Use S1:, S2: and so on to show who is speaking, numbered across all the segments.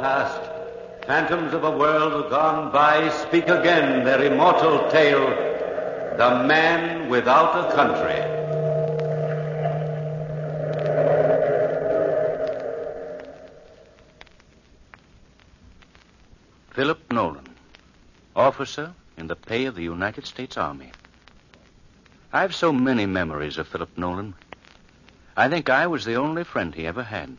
S1: past, phantoms of a world gone by speak again their immortal tale The Man Without a Country.
S2: Philip Nolan, officer in the pay of the United States Army. I've so many memories of Philip Nolan. I think I was the only friend he ever had.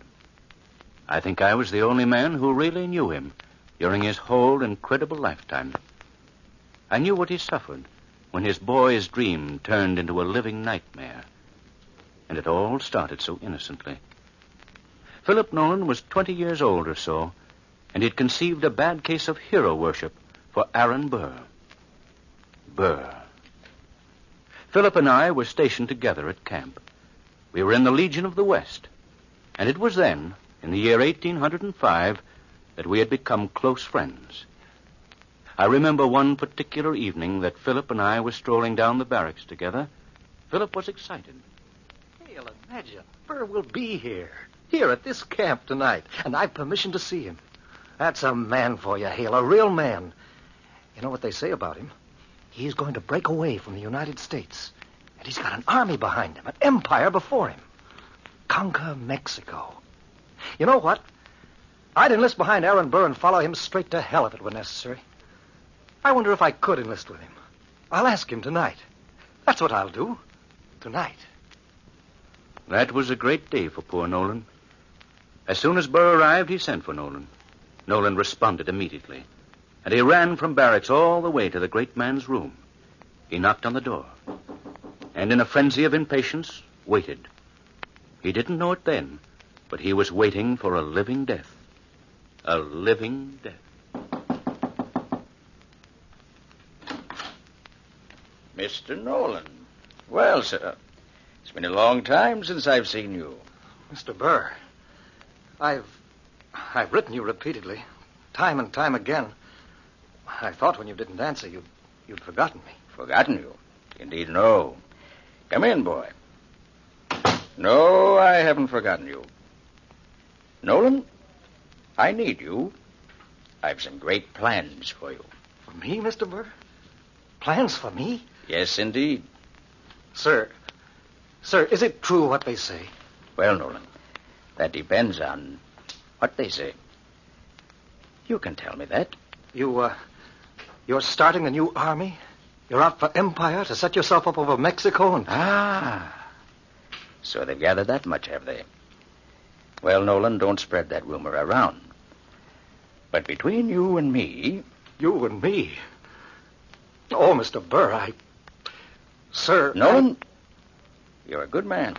S2: I think I was the only man who really knew him during his whole incredible lifetime. I knew what he suffered when his boy's dream turned into a living nightmare. And it all started so innocently. Philip Nolan was 20 years old or so, and he'd conceived a bad case of hero worship for Aaron Burr. Burr. Philip and I were stationed together at camp. We were in the Legion of the West, and it was then, in the year 1805, that we had become close friends. I remember one particular evening that Philip and I were strolling down the barracks together. Philip was excited.
S3: Hale, imagine. Burr will be here. Here at this camp tonight. And I've permission to see him. That's a man for you, Hale. A real man. You know what they say about him? He's going to break away from the United States. And he's got an army behind him, an empire before him. Conquer Mexico. You know what? I'd enlist behind Aaron Burr and follow him straight to hell if it were necessary. I wonder if I could enlist with him. I'll ask him tonight. That's what I'll do. Tonight.
S2: That was a great day for poor Nolan. As soon as Burr arrived, he sent for Nolan. Nolan responded immediately, and he ran from barracks all the way to the great man's room. He knocked on the door, and in a frenzy of impatience, waited. He didn't know it then, but he was waiting for a living death. A living death.
S4: Mr. Nolan. Well, sir, it's been a long time since I've seen you.
S3: Mr. Burr, I've I've written you repeatedly, time and time again. I thought when you didn't answer, you'd you'd forgotten me.
S4: Forgotten you? Indeed, no. Come in, boy. No, I haven't forgotten you. Nolan, I need you. I've some great plans for you.
S3: For me, Mr. Burr? Plans for me?
S4: Yes, indeed.
S3: Sir, sir, is it true what they say?
S4: Well, Nolan, that depends on what they say. You can tell me that.
S3: You, uh, you're starting a new army? You're out for empire to set yourself up over Mexico and.
S4: Ah. So they've gathered that much, have they? Well, Nolan, don't spread that rumor around. But between you and me.
S3: You and me? Oh, Mr. Burr, I. Sir.
S4: Nolan, I... you're a good man.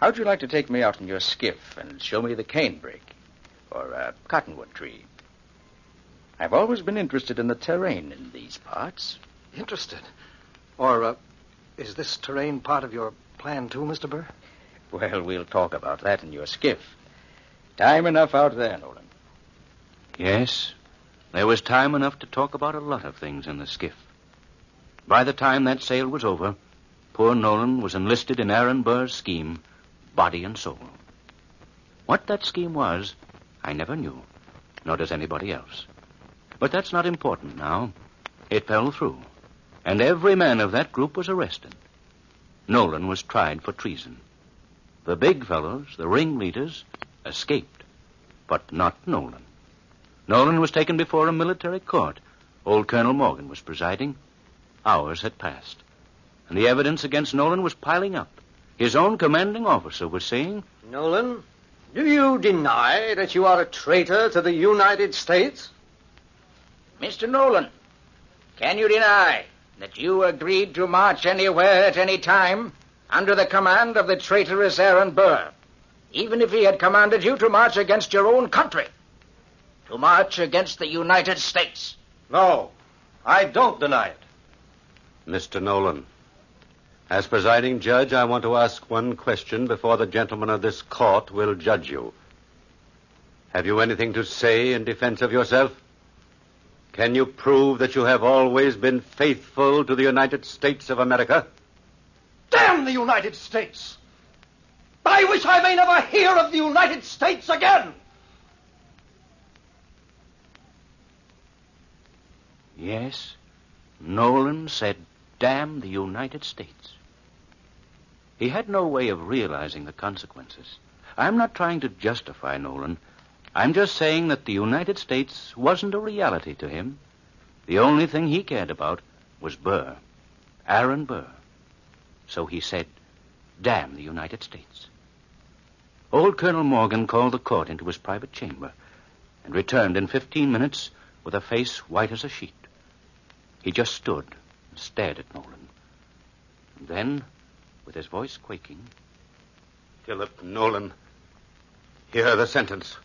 S4: How'd you like to take me out in your skiff and show me the canebrake or a cottonwood tree? I've always been interested in the terrain in these parts.
S3: Interested? Or uh, is this terrain part of your plan, too, Mr. Burr?
S4: Well, we'll talk about that in your skiff. Time enough out there, Nolan.
S2: Yes, there was time enough to talk about a lot of things in the skiff. By the time that sail was over, poor Nolan was enlisted in Aaron Burr's scheme, body and soul. What that scheme was, I never knew, nor does anybody else. But that's not important now. It fell through, and every man of that group was arrested. Nolan was tried for treason. The big fellows, the ringleaders, escaped, but not Nolan. Nolan was taken before a military court. Old Colonel Morgan was presiding. Hours had passed, and the evidence against Nolan was piling up. His own commanding officer was saying,
S5: Nolan, do you deny that you are a traitor to the United States?
S4: Mr. Nolan, can you deny that you agreed to march anywhere at any time under the command of the traitorous Aaron Burr, even if he had commanded you to march against your own country? To march against the United States?
S5: No, I don't deny it.
S1: Mr. Nolan, as presiding judge, I want to ask one question before the gentlemen of this court will judge you. Have you anything to say in defense of yourself? Can you prove that you have always been faithful to the United States of America?
S5: Damn the United States! I wish I may never hear of the United States again!
S2: Yes, Nolan said, damn the United States. He had no way of realizing the consequences. I'm not trying to justify Nolan. I'm just saying that the United States wasn't a reality to him. The only thing he cared about was Burr, Aaron Burr. So he said, damn the United States. Old Colonel Morgan called the court into his private chamber and returned in 15 minutes with a face white as a sheet. He just stood and stared at Nolan. And then, with his voice quaking,
S1: Philip Nolan, hear the sentence.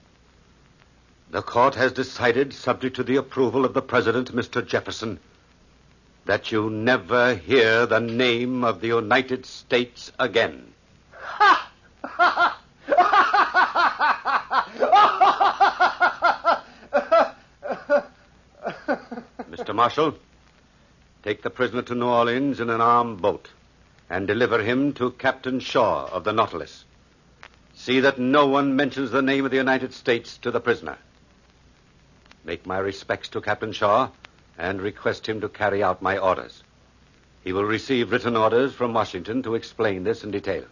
S1: The court has decided, subject to the approval of the President, Mr. Jefferson, that you never hear the name of the United States again. Mr. Marshal, take the prisoner to New Orleans in an armed boat and deliver him to Captain Shaw of the Nautilus. See that no one mentions the name of the United States to the prisoner. Make my respects to Captain Shaw and request him to carry out my orders. He will receive written orders from Washington to explain this in detail.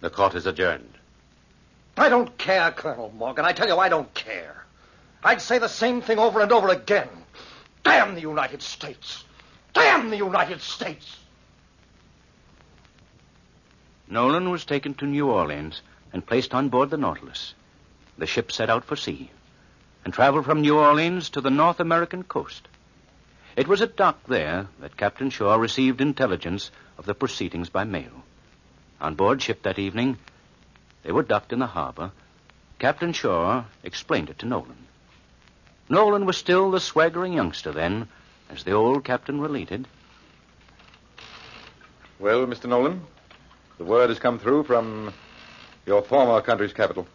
S1: The court is adjourned.
S3: I don't care, Colonel Morgan. I tell you, I don't care. I'd say the same thing over and over again. Damn the United States. Damn the United States.
S2: Nolan was taken to New Orleans and placed on board the Nautilus. The ship set out for sea and traveled from New Orleans to the North American coast. It was at dock there that Captain Shaw received intelligence of the proceedings by mail. On board ship that evening, they were docked in the harbor. Captain Shaw explained it to Nolan. Nolan was still the swaggering youngster then, as the old captain related.
S6: Well, Mr. Nolan, the word has come through from your former country's capital.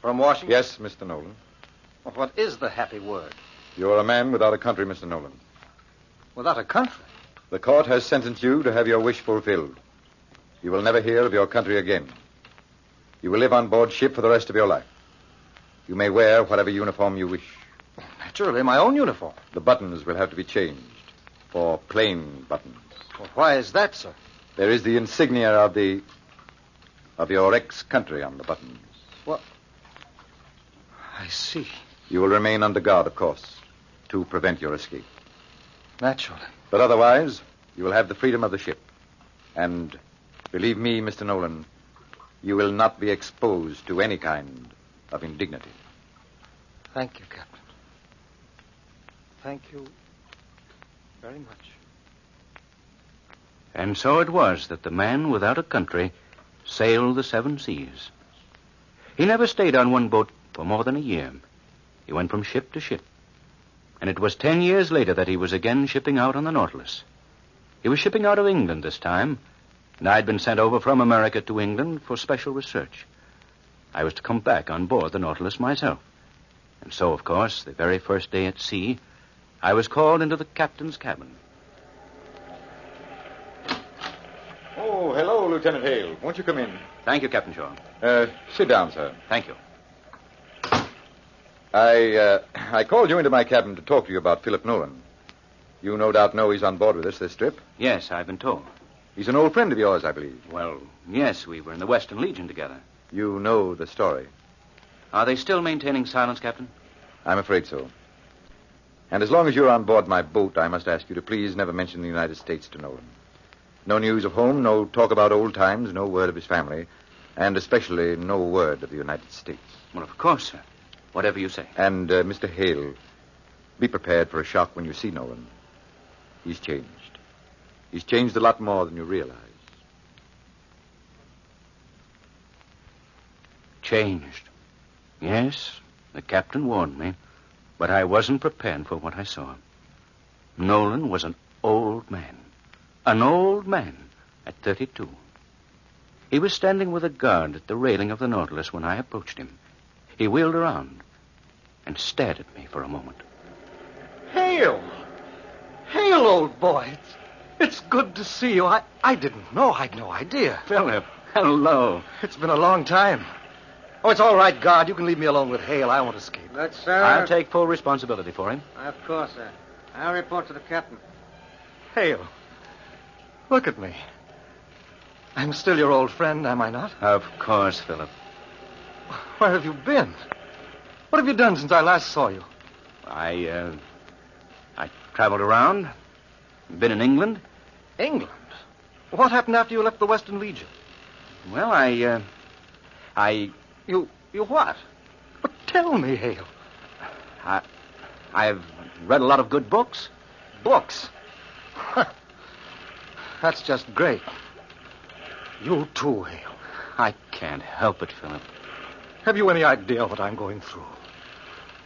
S3: From Washington?
S6: Yes, Mr. Nolan.
S3: What is the happy word?
S6: You're a man without a country, Mr. Nolan.
S3: Without a country?
S6: The court has sentenced you to have your wish fulfilled. You will never hear of your country again. You will live on board ship for the rest of your life. You may wear whatever uniform you wish.
S3: Naturally, my own uniform.
S6: The buttons will have to be changed for plain buttons.
S3: Well, why is that, sir?
S6: There is the insignia of the of your ex-country on the buttons. What?
S3: I see.
S6: You will remain under guard, of course, to prevent your escape.
S3: Naturally.
S6: But otherwise, you will have the freedom of the ship. And believe me, Mr. Nolan, you will not be exposed to any kind of indignity.
S3: Thank you, Captain. Thank you very much.
S2: And so it was that the man without a country sailed the seven seas. He never stayed on one boat for more than a year. He went from ship to ship. And it was ten years later that he was again shipping out on the Nautilus. He was shipping out of England this time, and I'd been sent over from America to England for special research. I was to come back on board the Nautilus myself. And so, of course, the very first day at sea, I was called into the captain's cabin.
S6: Oh, hello, Lieutenant Hale. Won't you come in?
S2: Thank you, Captain Shaw.
S6: Uh, sit down, sir.
S2: Thank you.
S6: I, uh, I called you into my cabin to talk to you about Philip Nolan. You no doubt know he's on board with us this trip.
S2: Yes, I've been told.
S6: He's an old friend of yours, I believe.
S2: Well, yes, we were in the Western Legion together.
S6: You know the story.
S2: Are they still maintaining silence, Captain?
S6: I'm afraid so. And as long as you're on board my boat, I must ask you to please never mention the United States to Nolan. No news of home, no talk about old times, no word of his family, and especially no word of the United States.
S2: Well, of course, sir. Whatever you say.
S6: And, uh, Mr. Hale, be prepared for a shock when you see Nolan. He's changed. He's changed a lot more than you realize.
S2: Changed. Yes, the captain warned me, but I wasn't prepared for what I saw. Nolan was an old man. An old man at 32. He was standing with a guard at the railing of the Nautilus when I approached him. He wheeled around and stared at me for a moment.
S3: Hale! Hale, old boy. It's, it's good to see you. I, I didn't know. I'd no idea.
S2: Philip, hello.
S3: It's been a long time. Oh, it's all right, guard. You can leave me alone with Hale. I won't escape.
S4: But, sir.
S2: I'll take full responsibility for him.
S4: Of course, sir.
S5: I'll report to the captain.
S3: Hale, look at me. I'm still your old friend, am I not?
S2: Of course, Philip.
S3: Where have you been? What have you done since I last saw you?
S2: I, uh, I traveled around. Been in England.
S3: England? What happened after you left the Western Legion?
S2: Well, I, uh, I,
S3: You, you what? But tell me, Hale.
S2: I, I've read a lot of good books.
S3: Books. That's just great. You too, Hale.
S2: I can't help it, Philip.
S3: Have you any idea what I'm going through?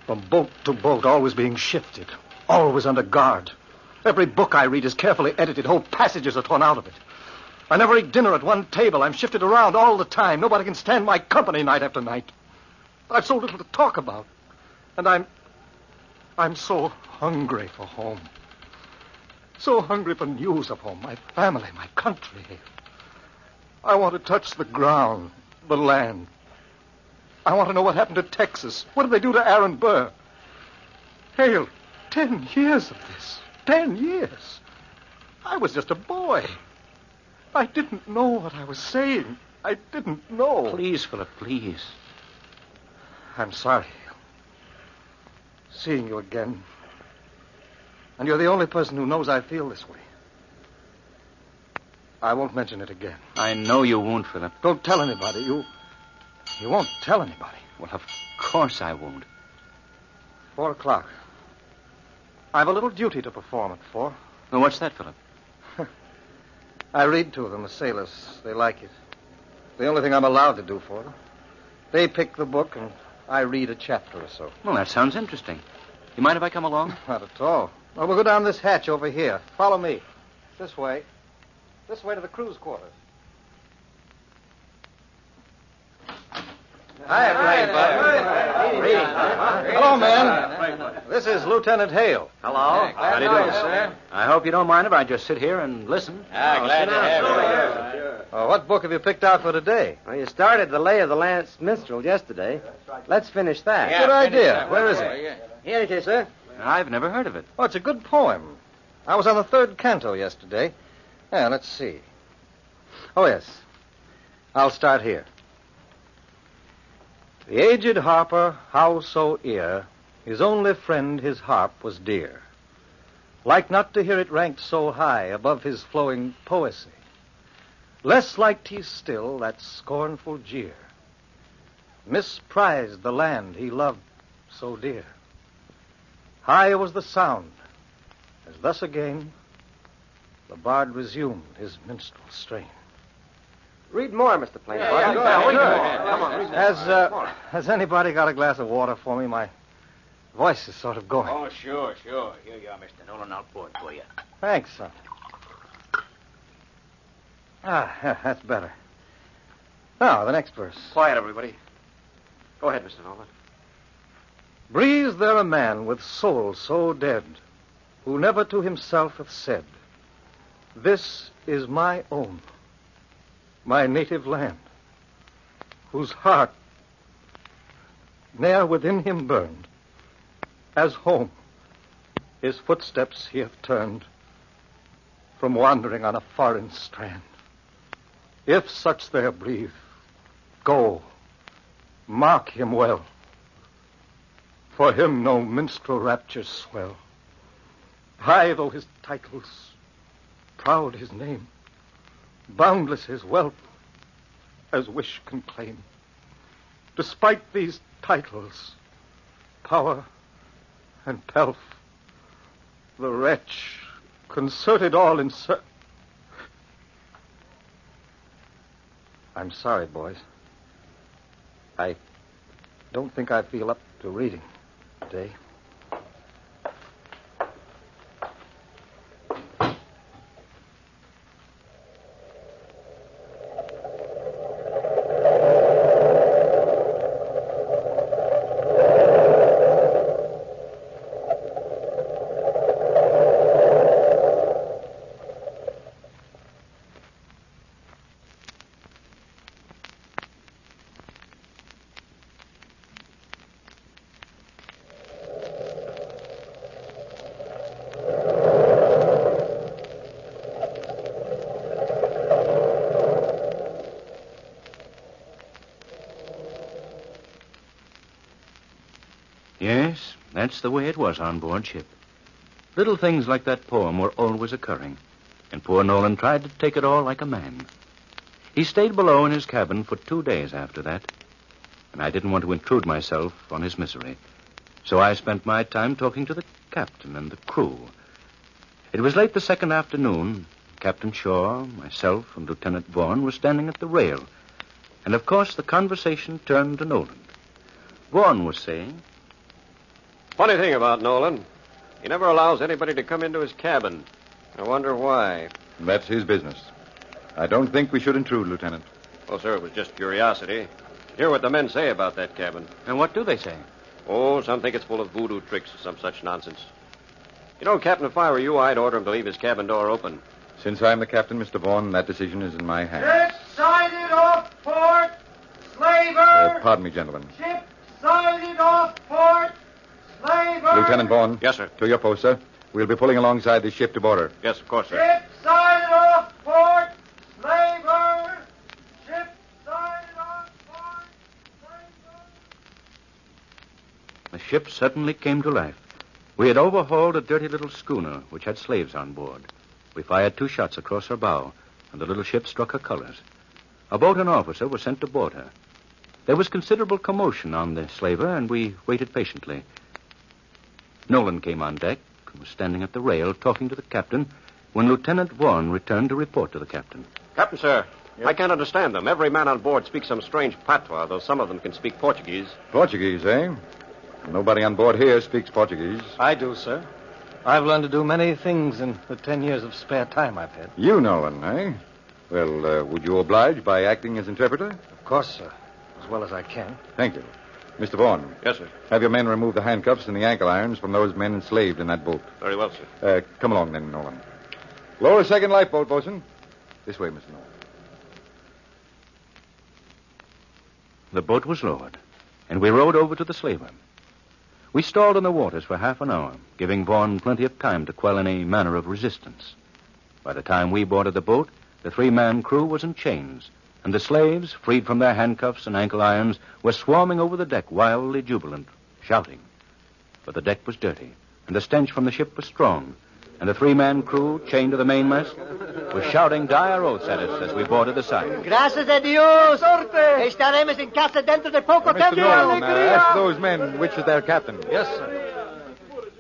S3: From boat to boat, always being shifted, always under guard. Every book I read is carefully edited. Whole passages are torn out of it. I never eat dinner at one table. I'm shifted around all the time. Nobody can stand my company night after night. I've so little to talk about. And I'm. I'm so hungry for home. So hungry for news of home, my family, my country. I want to touch the ground, the land. I want to know what happened to Texas. What did they do to Aaron Burr? Hale, ten years of this. Ten years. I was just a boy. I didn't know what I was saying. I didn't know.
S2: Please, Philip, please.
S3: I'm sorry. Seeing you again. And you're the only person who knows I feel this way. I won't mention it again.
S2: I know you won't, Philip.
S3: Don't tell anybody. You. You won't tell anybody.
S2: Well, of course I won't.
S3: Four o'clock. I've a little duty to perform at four.
S2: Well, what's that, Philip?
S3: I read to them, the sailors. They like it. The only thing I'm allowed to do for them. They pick the book, and I read a chapter or so.
S2: Well, that sounds interesting. You mind if I come along?
S3: Not at all. Well, we'll go down this hatch over here. Follow me. This way. This way to the crew's quarters. Hi, Hello, man. This is Lieutenant Hale.
S2: Hello. How do you do, sir? I hope you don't mind if I just sit here and listen.
S4: Ah, glad to have you.
S3: Uh, what book have you picked out for today?
S5: Well, you started the Lay of the Last Minstrel yesterday. Let's finish that.
S3: Good idea. Where is it?
S5: Here it is, sir.
S2: I've never heard of it.
S3: Oh, it's a good poem. I was on the third canto yesterday. Yeah, let's see. Oh, yes. I'll start here. The aged harper, how so ear, his only friend his harp was dear. Like not to hear it ranked so high above his flowing poesy. Less liked he still that scornful jeer. Misprized the land he loved so dear. High was the sound, as thus again the bard resumed his minstrel strain.
S5: Read more, Mr. Plain.
S3: Come on, Has, uh, has anybody got a glass of water for me? My voice is sort of going.
S4: Oh, sure, sure. Here you are, Mr. Nolan. I'll pour it for you.
S3: Thanks, son. Ah, yeah, that's better. Now, the next verse.
S5: Quiet, everybody. Go ahead, Mr. Nolan.
S3: Breathes there a man with soul so dead, who never to himself hath said, This is my own, my native land, whose heart ne'er within him burned, as home his footsteps he hath turned from wandering on a foreign strand. If such there breathe, go, mark him well. For him no minstrel raptures swell. High though his titles, proud his name, boundless his wealth, as wish can claim. Despite these titles, power and pelf, the wretch concerted all in ser- I'm sorry, boys. I don't think I feel up to reading today.
S2: That's the way it was on board ship. Little things like that poem were always occurring, and poor Nolan tried to take it all like a man. He stayed below in his cabin for two days after that, and I didn't want to intrude myself on his misery. So I spent my time talking to the captain and the crew. It was late the second afternoon. Captain Shaw, myself, and Lieutenant Vaughn were standing at the rail. And of course the conversation turned to Nolan. Vaughn was saying,
S7: Funny thing about Nolan. He never allows anybody to come into his cabin. I wonder why.
S6: That's his business. I don't think we should intrude, Lieutenant.
S7: Well, sir, it was just curiosity. Hear what the men say about that cabin.
S2: And what do they say?
S7: Oh, some think it's full of voodoo tricks or some such nonsense. You know, Captain, if I were you, I'd order him to leave his cabin door open.
S6: Since I'm the captain, Mr. Vaughan, that decision is in my hands.
S8: Ship sighted off port. Slaver.
S6: Uh, pardon me, gentlemen.
S8: Ship sighted off port. Slaver.
S6: Lieutenant Vaughn.
S7: Yes, sir.
S6: To your post, sir. We'll be pulling alongside the ship to board her.
S7: Yes, of course, sir.
S8: Ship sighted off port. Slaver. Ship sighted off port. Slaver.
S2: The ship suddenly came to life. We had overhauled a dirty little schooner which had slaves on board. We fired two shots across her bow, and the little ship struck her colors. A boat and officer were sent to board her. There was considerable commotion on the slaver, and we waited patiently. Nolan came on deck and was standing at the rail talking to the captain when Lieutenant Vaughn returned to report to the captain.
S7: Captain, sir, I can't understand them. Every man on board speaks some strange patois, though some of them can speak Portuguese.
S6: Portuguese, eh? Nobody on board here speaks Portuguese.
S3: I do, sir. I've learned to do many things in the ten years of spare time I've had.
S6: You, Nolan, eh? Well, uh, would you oblige by acting as interpreter?
S3: Of course, sir. As well as I can.
S6: Thank you. Mr. Vaughn,
S7: Yes, sir.
S6: have your men remove the handcuffs and the ankle irons from those men enslaved in that boat.
S7: Very well, sir.
S6: Uh, come along then, Nolan. Lower second lifeboat, bosun. This way, Mr. Nolan.
S2: The boat was lowered, and we rowed over to the slaver. We stalled in the waters for half an hour, giving Vaughn plenty of time to quell any manner of resistance. By the time we boarded the boat, the three man crew was in chains, and the slaves, freed from their handcuffs and ankle irons, were swarming over the deck, wildly jubilant, shouting. But the deck was dirty, and the stench from the ship was strong, and the three man crew, chained to the mainmast, was shouting dire oaths at us as we boarded the side.
S9: Gracias a Dios. Sorte. Estaremos en casa dentro de poco
S6: Mr.
S9: tiempo.
S6: Nolan, uh, ask those men which is their captain.
S3: Yes, sir.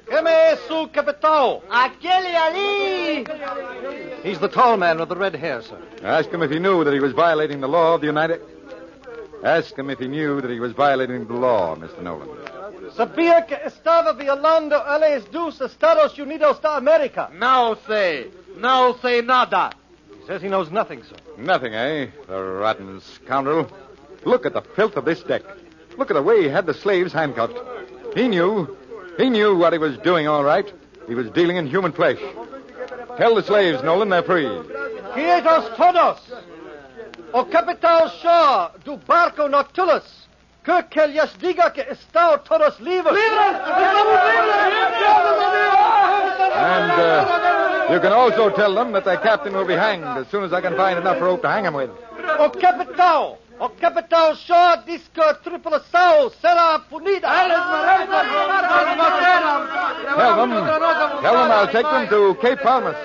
S3: Quem é su capitão?
S9: Aquele ali.
S3: He's the tall man with the red hair, sir.
S6: Ask him if he knew that he was violating the law of the United... Ask him if he knew that he was violating the law, Mr. Nolan.
S3: Sabia que estava violando a leis dos Estados Unidos de América.
S5: Não sei. Não sei nada.
S3: He says he knows nothing, sir.
S6: Nothing, eh? The rotten scoundrel. Look at the filth of this deck. Look at the way he had the slaves handcuffed. He knew. He knew what he was doing, all right. He was dealing in human flesh. Tell the slaves, Nolan, they're free.
S3: Quietos todos. O capitão Shaw do barco Nautilus. Que que lhes diga que estão todos livres. Livres!
S6: And uh, you can also tell them that their captain will be hanged as soon as I can find enough rope to hang him with.
S3: O capitão. O capitão Shaw diz que a será punida.
S6: Tell them. Tell them I'll take them to Cape Palmas.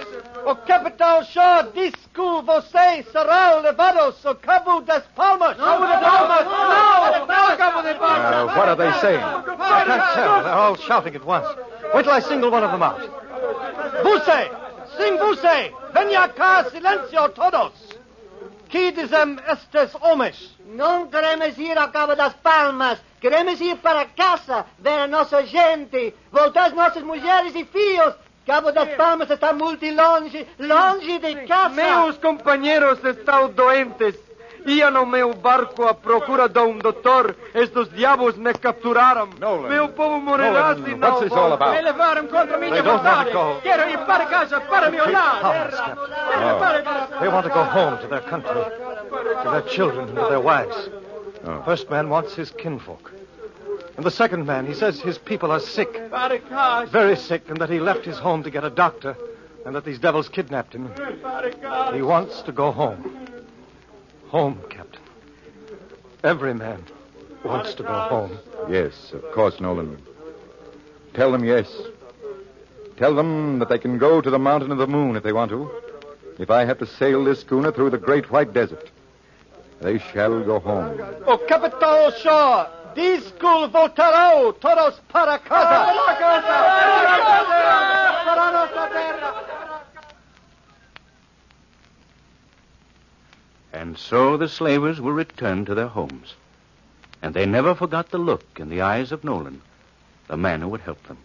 S3: O capitão Shaw diz que vocês serão levados ao Cabo das Palmas. Cabo das Palmas. Não, não, Cabo das
S6: Uh, what are they saying?
S3: I can't tell. They're all shouting at once. Wait till I single one of them out. Buse! Sing Buse! Venha cá, silencio todos! Que dizem estes homens?
S9: Não queremos ir ao Cabo das Palmas. Queremos ir para casa, ver a nossa gente, voltar as nossas mulheres e filhos. Cabo das Palmas está muito longe, longe de casa.
S5: Meus companheiros estão doentes. Ia no meu barco à procura de um doutor. Estes diabos me capturaram.
S6: Nolan.
S5: Meu povo morrerá
S6: Nolan,
S5: se não
S6: what's this all about?
S5: Me levaram contra minha
S3: They want to
S5: vontade.
S3: go.
S5: Quero ir para casa, para meu lar.
S3: Palmas, Captain.
S5: Quero para casa.
S3: They want to go home to their country, to their children, and to their wives.
S6: Oh.
S3: First man wants his kinfolk. And the second man, he says his people are sick, very sick, and that he left his home to get a doctor, and that these devils kidnapped him. He wants to go home. Home, Captain. Every man wants to go home.
S6: Yes, of course, Nolan. Tell them yes. Tell them that they can go to the mountain of the moon if they want to. If I have to sail this schooner through the great white desert, they shall go home.
S5: O Capitan Shaw, discul voltarão todos para casa. Para casa! Para nossa terra!
S2: And so the slavers were returned to their homes. And they never forgot the look in the eyes of Nolan, the man who would help them.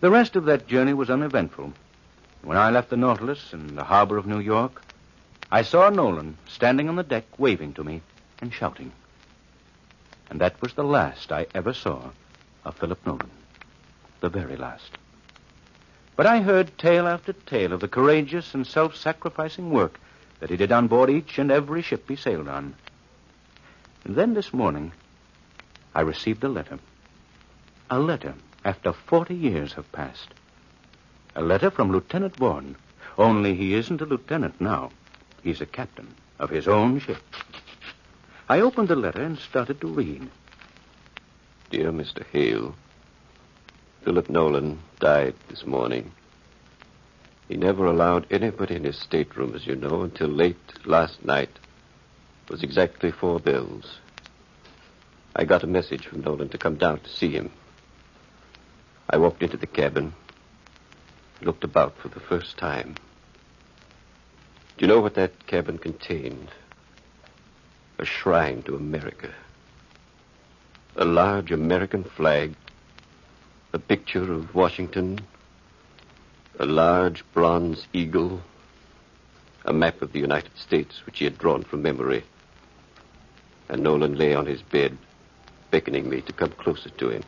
S2: The rest of that journey was uneventful. When I left the Nautilus in the harbor of New York, I saw Nolan standing on the deck waving to me and shouting. And that was the last I ever saw of Philip Nolan. The very last. But I heard tale after tale of the courageous and self sacrificing work that he did on board each and every ship he sailed on. And then this morning, I received a letter. A letter after 40 years have passed. A letter from Lieutenant Vaughan. Only he isn't a lieutenant now. He's a captain of his own ship. I opened the letter and started to read.
S7: Dear Mr. Hale, Philip Nolan died this morning. He never allowed anybody in his stateroom, as you know, until late last night. It was exactly four bells. I got a message from Nolan to come down to see him. I walked into the cabin, looked about for the first time. Do you know what that cabin contained? A shrine to America. A large American flag, a picture of Washington, a large bronze eagle, a map of the United States which he had drawn from memory. And Nolan lay on his bed, beckoning me to come closer to him.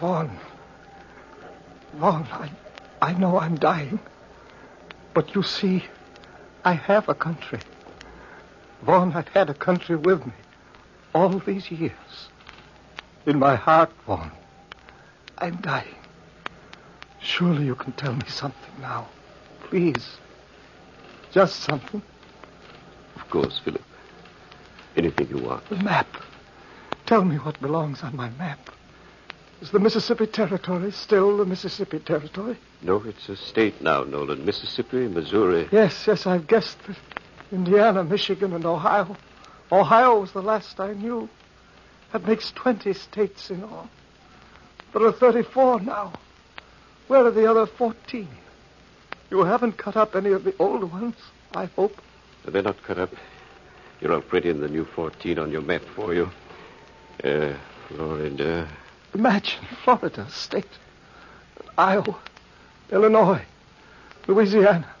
S3: Vaughn. Vaughn, I, I know I'm dying. But you see, I have a country. Vaughn, I've had a country with me all these years. In my heart, Vaughn, I'm dying. Surely you can tell me something now. Please. Just something.
S7: Of course, Philip. Anything you want.
S3: The map. Tell me what belongs on my map. Is the Mississippi Territory still the Mississippi Territory?
S7: No, it's a state now, Nolan. Mississippi, Missouri.
S3: Yes, yes, I've guessed that. Indiana, Michigan, and Ohio. Ohio was the last I knew. That makes 20 states in all. There are 34 now. Where are the other 14? You haven't cut up any of the old ones, I hope.
S7: They're not cut up. You're all pretty in the new 14 on your map for you. Uh, Florida.
S3: Imagine Florida State, Iowa, Illinois, Louisiana.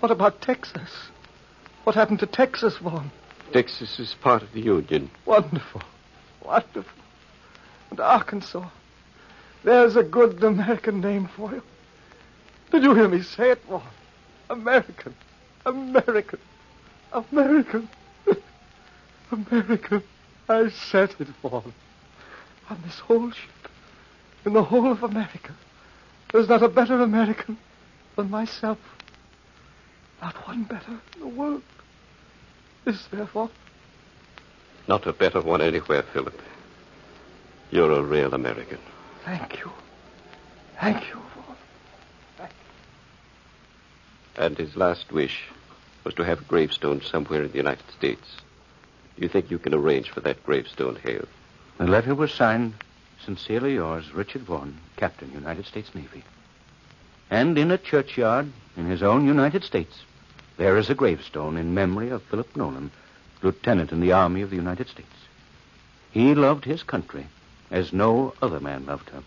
S3: What about Texas? What happened to Texas, Vaughn?
S7: Texas is part of the Union.
S3: Wonderful. Wonderful. And Arkansas. There's a good American name for you. Did you hear me say it, Vaughn? American. American. American. American. I said it, Vaughn. On this whole ship, in the whole of America, there's not a better American than myself. Not one better in the world. Is there, Vaughn?
S7: Not a better one anywhere, Philip. You're a real American.
S3: Thank you. Thank you, Vaughn.
S7: And his last wish was to have a gravestone somewhere in the United States. Do you think you can arrange for that gravestone, Hale?
S2: The letter was signed, Sincerely yours, Richard Vaughan, Captain, United States Navy. And in a churchyard in his own United States, there is a gravestone in memory of Philip Nolan, Lieutenant in the Army of the United States. He loved his country as no other man loved her.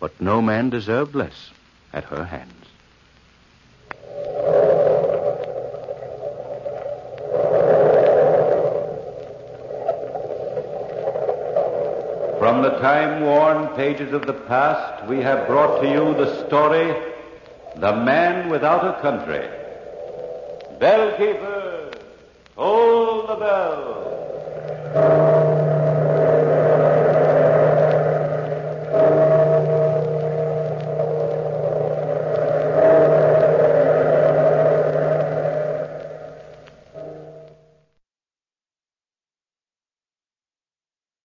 S2: But no man deserved less at her hands.
S1: From the time-worn pages of the past, we have brought to you the story, The Man Without a Country. Bellkeeper, toll the bell.